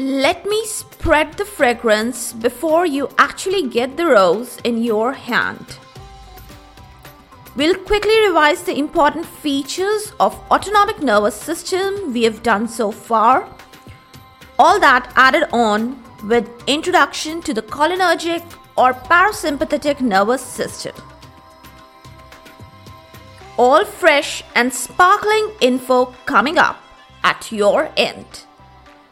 Let me spread the fragrance before you actually get the rose in your hand. We'll quickly revise the important features of autonomic nervous system we have done so far. All that added on with introduction to the cholinergic or parasympathetic nervous system. All fresh and sparkling info coming up at your end.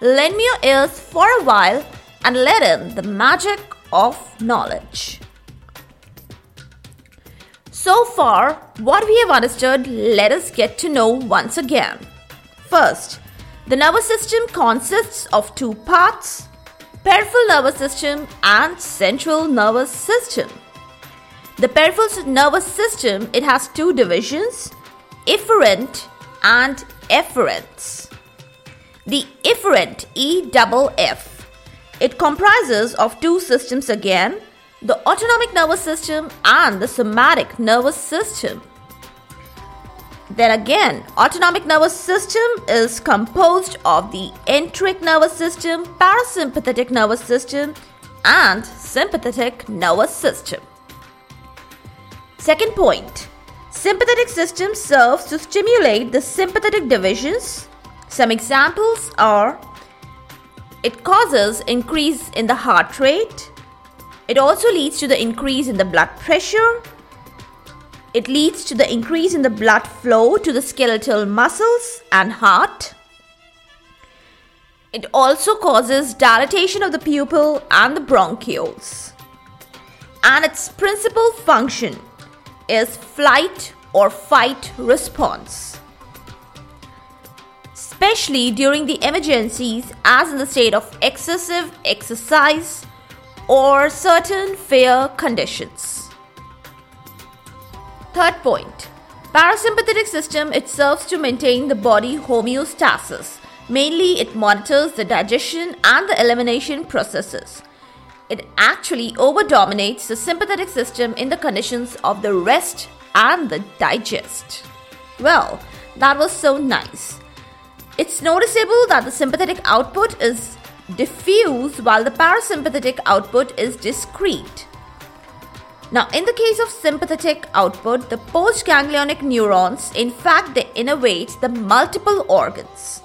Lend me your ears for a while and let in the magic of knowledge. So far, what we have understood, let us get to know once again. First, the nervous system consists of two parts peripheral nervous system and central nervous system. The peripheral nervous system it has two divisions, afferent and efferents the efferent E double F. It comprises of two systems again, the autonomic nervous system and the somatic nervous system. Then again, autonomic nervous system is composed of the enteric nervous system, parasympathetic nervous system, and sympathetic nervous system. Second point, sympathetic system serves to stimulate the sympathetic divisions some examples are it causes increase in the heart rate. It also leads to the increase in the blood pressure. It leads to the increase in the blood flow to the skeletal muscles and heart. It also causes dilatation of the pupil and the bronchioles. And its principal function is flight or fight response especially during the emergencies as in the state of excessive exercise or certain fear conditions. Third point parasympathetic system it serves to maintain the body homeostasis. Mainly, it monitors the digestion and the elimination processes. It actually overdominates the sympathetic system in the conditions of the rest and the digest. Well, that was so nice. It's noticeable that the sympathetic output is diffuse while the parasympathetic output is discrete. Now, in the case of sympathetic output, the postganglionic neurons, in fact, they innervate the multiple organs.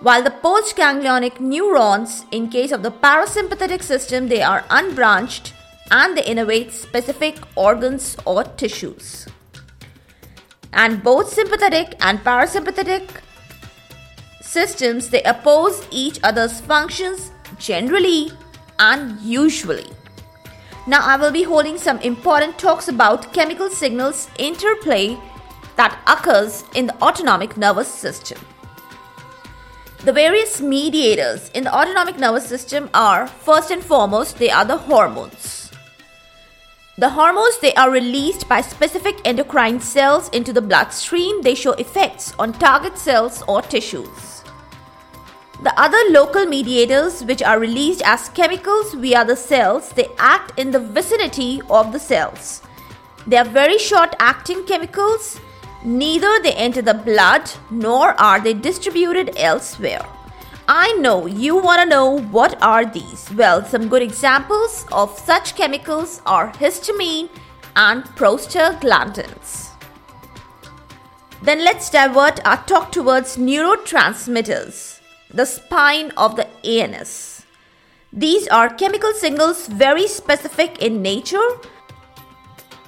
While the postganglionic neurons, in case of the parasympathetic system, they are unbranched and they innervate specific organs or tissues. And both sympathetic and parasympathetic systems they oppose each other's functions generally and usually. Now I will be holding some important talks about chemical signals interplay that occurs in the autonomic nervous system. The various mediators in the autonomic nervous system are first and foremost they are the hormones. The hormones they are released by specific endocrine cells into the bloodstream. They show effects on target cells or tissues. The other local mediators, which are released as chemicals via the cells, they act in the vicinity of the cells. They are very short acting chemicals, neither they enter the blood nor are they distributed elsewhere. I know you want to know what are these. Well, some good examples of such chemicals are histamine and prostaglandins. Then let's divert our talk towards neurotransmitters the spine of the ANS. These are chemical signals very specific in nature.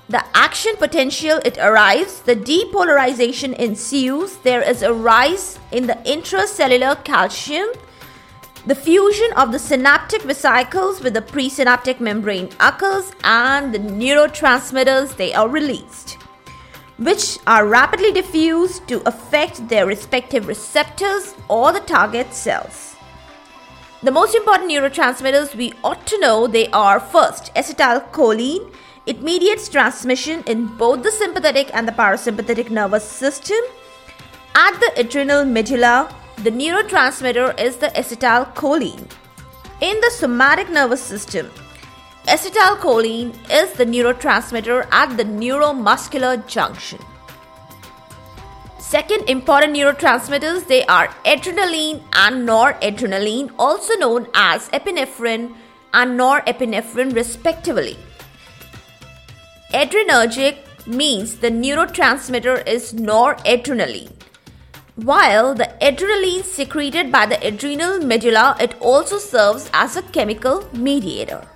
The action potential it arrives, the depolarization ensues, there is a rise in the intracellular calcium, the fusion of the synaptic vesicles with the presynaptic membrane occurs, and the neurotransmitters they are released which are rapidly diffused to affect their respective receptors or the target cells. The most important neurotransmitters we ought to know they are first acetylcholine. It mediates transmission in both the sympathetic and the parasympathetic nervous system. At the adrenal medulla, the neurotransmitter is the acetylcholine. In the somatic nervous system, acetylcholine is the neurotransmitter at the neuromuscular junction. Second important neurotransmitters they are adrenaline and noradrenaline also known as epinephrine and norepinephrine respectively. Adrenergic means the neurotransmitter is noradrenaline while the adrenaline secreted by the adrenal medulla, it also serves as a chemical mediator.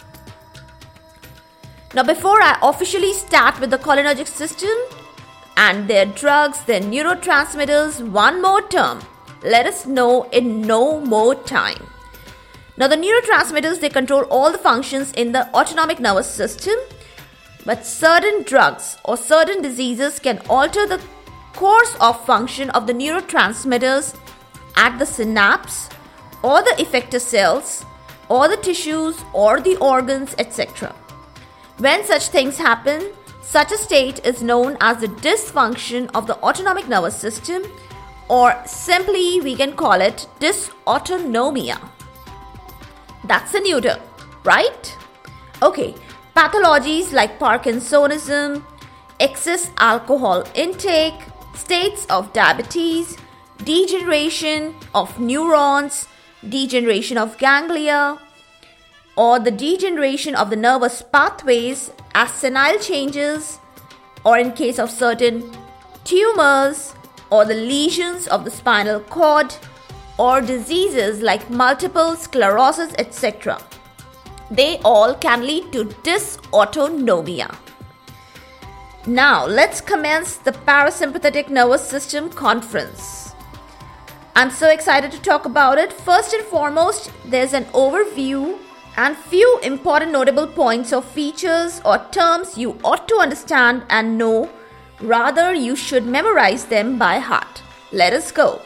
Now, before I officially start with the cholinergic system and their drugs, their neurotransmitters, one more term, let us know in no more time. Now, the neurotransmitters they control all the functions in the autonomic nervous system, but certain drugs or certain diseases can alter the course of function of the neurotransmitters at the synapse or the effector cells or the tissues or the organs, etc. When such things happen, such a state is known as the dysfunction of the autonomic nervous system, or simply we can call it dysautonomia. That's a new term, right? Okay, pathologies like Parkinsonism, excess alcohol intake, states of diabetes, degeneration of neurons, degeneration of ganglia, or the degeneration of the nervous pathways as senile changes, or in case of certain tumors, or the lesions of the spinal cord, or diseases like multiple sclerosis, etc. They all can lead to dysautonomia. Now, let's commence the parasympathetic nervous system conference. I'm so excited to talk about it. First and foremost, there's an overview and few important notable points or features or terms you ought to understand and know. Rather, you should memorize them by heart. Let us go.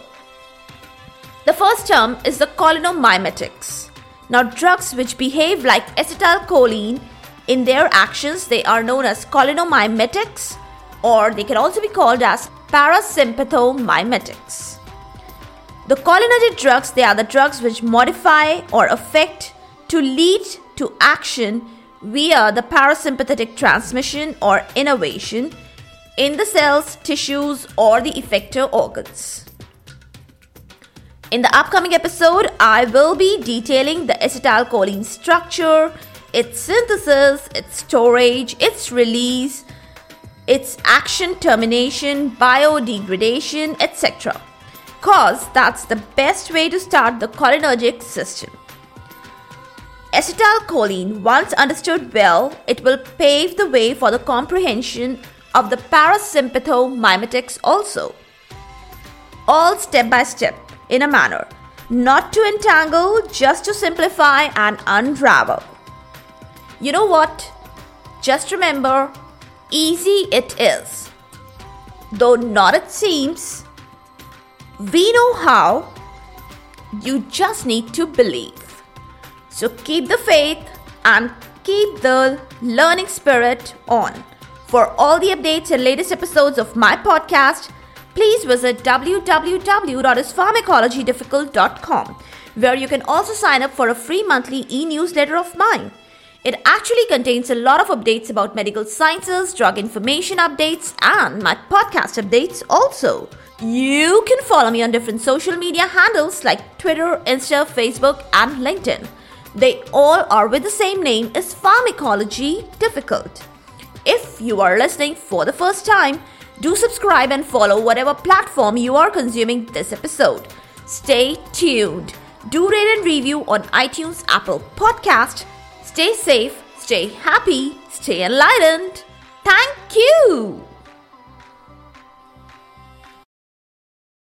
The first term is the cholinomimetics. Now, drugs which behave like acetylcholine in their actions, they are known as cholinomimetics or they can also be called as parasympathomimetics. The cholinergic drugs, they are the drugs which modify or affect to lead to action via the parasympathetic transmission or innervation in the cells, tissues, or the effector organs. In the upcoming episode, I will be detailing the acetylcholine structure, its synthesis, its storage, its release, its action termination, biodegradation, etc. Cause that's the best way to start the cholinergic system. Acetylcholine, once understood well, it will pave the way for the comprehension of the parasympathomimetics also. All step by step, in a manner, not to entangle, just to simplify and unravel. You know what? Just remember, easy it is. Though not it seems, we know how. You just need to believe. So keep the faith and keep the learning spirit on. For all the updates and latest episodes of my podcast, please visit www.ispharmacologydifficult.com, where you can also sign up for a free monthly e newsletter of mine. It actually contains a lot of updates about medical sciences, drug information updates, and my podcast updates also. You can follow me on different social media handles like Twitter, Insta, Facebook, and LinkedIn. They all are with the same name as Pharmacology Difficult. If you are listening for the first time, do subscribe and follow whatever platform you are consuming this episode. Stay tuned. Do rate and review on iTunes, Apple Podcast, Stay safe, stay happy, stay enlightened. Thank you.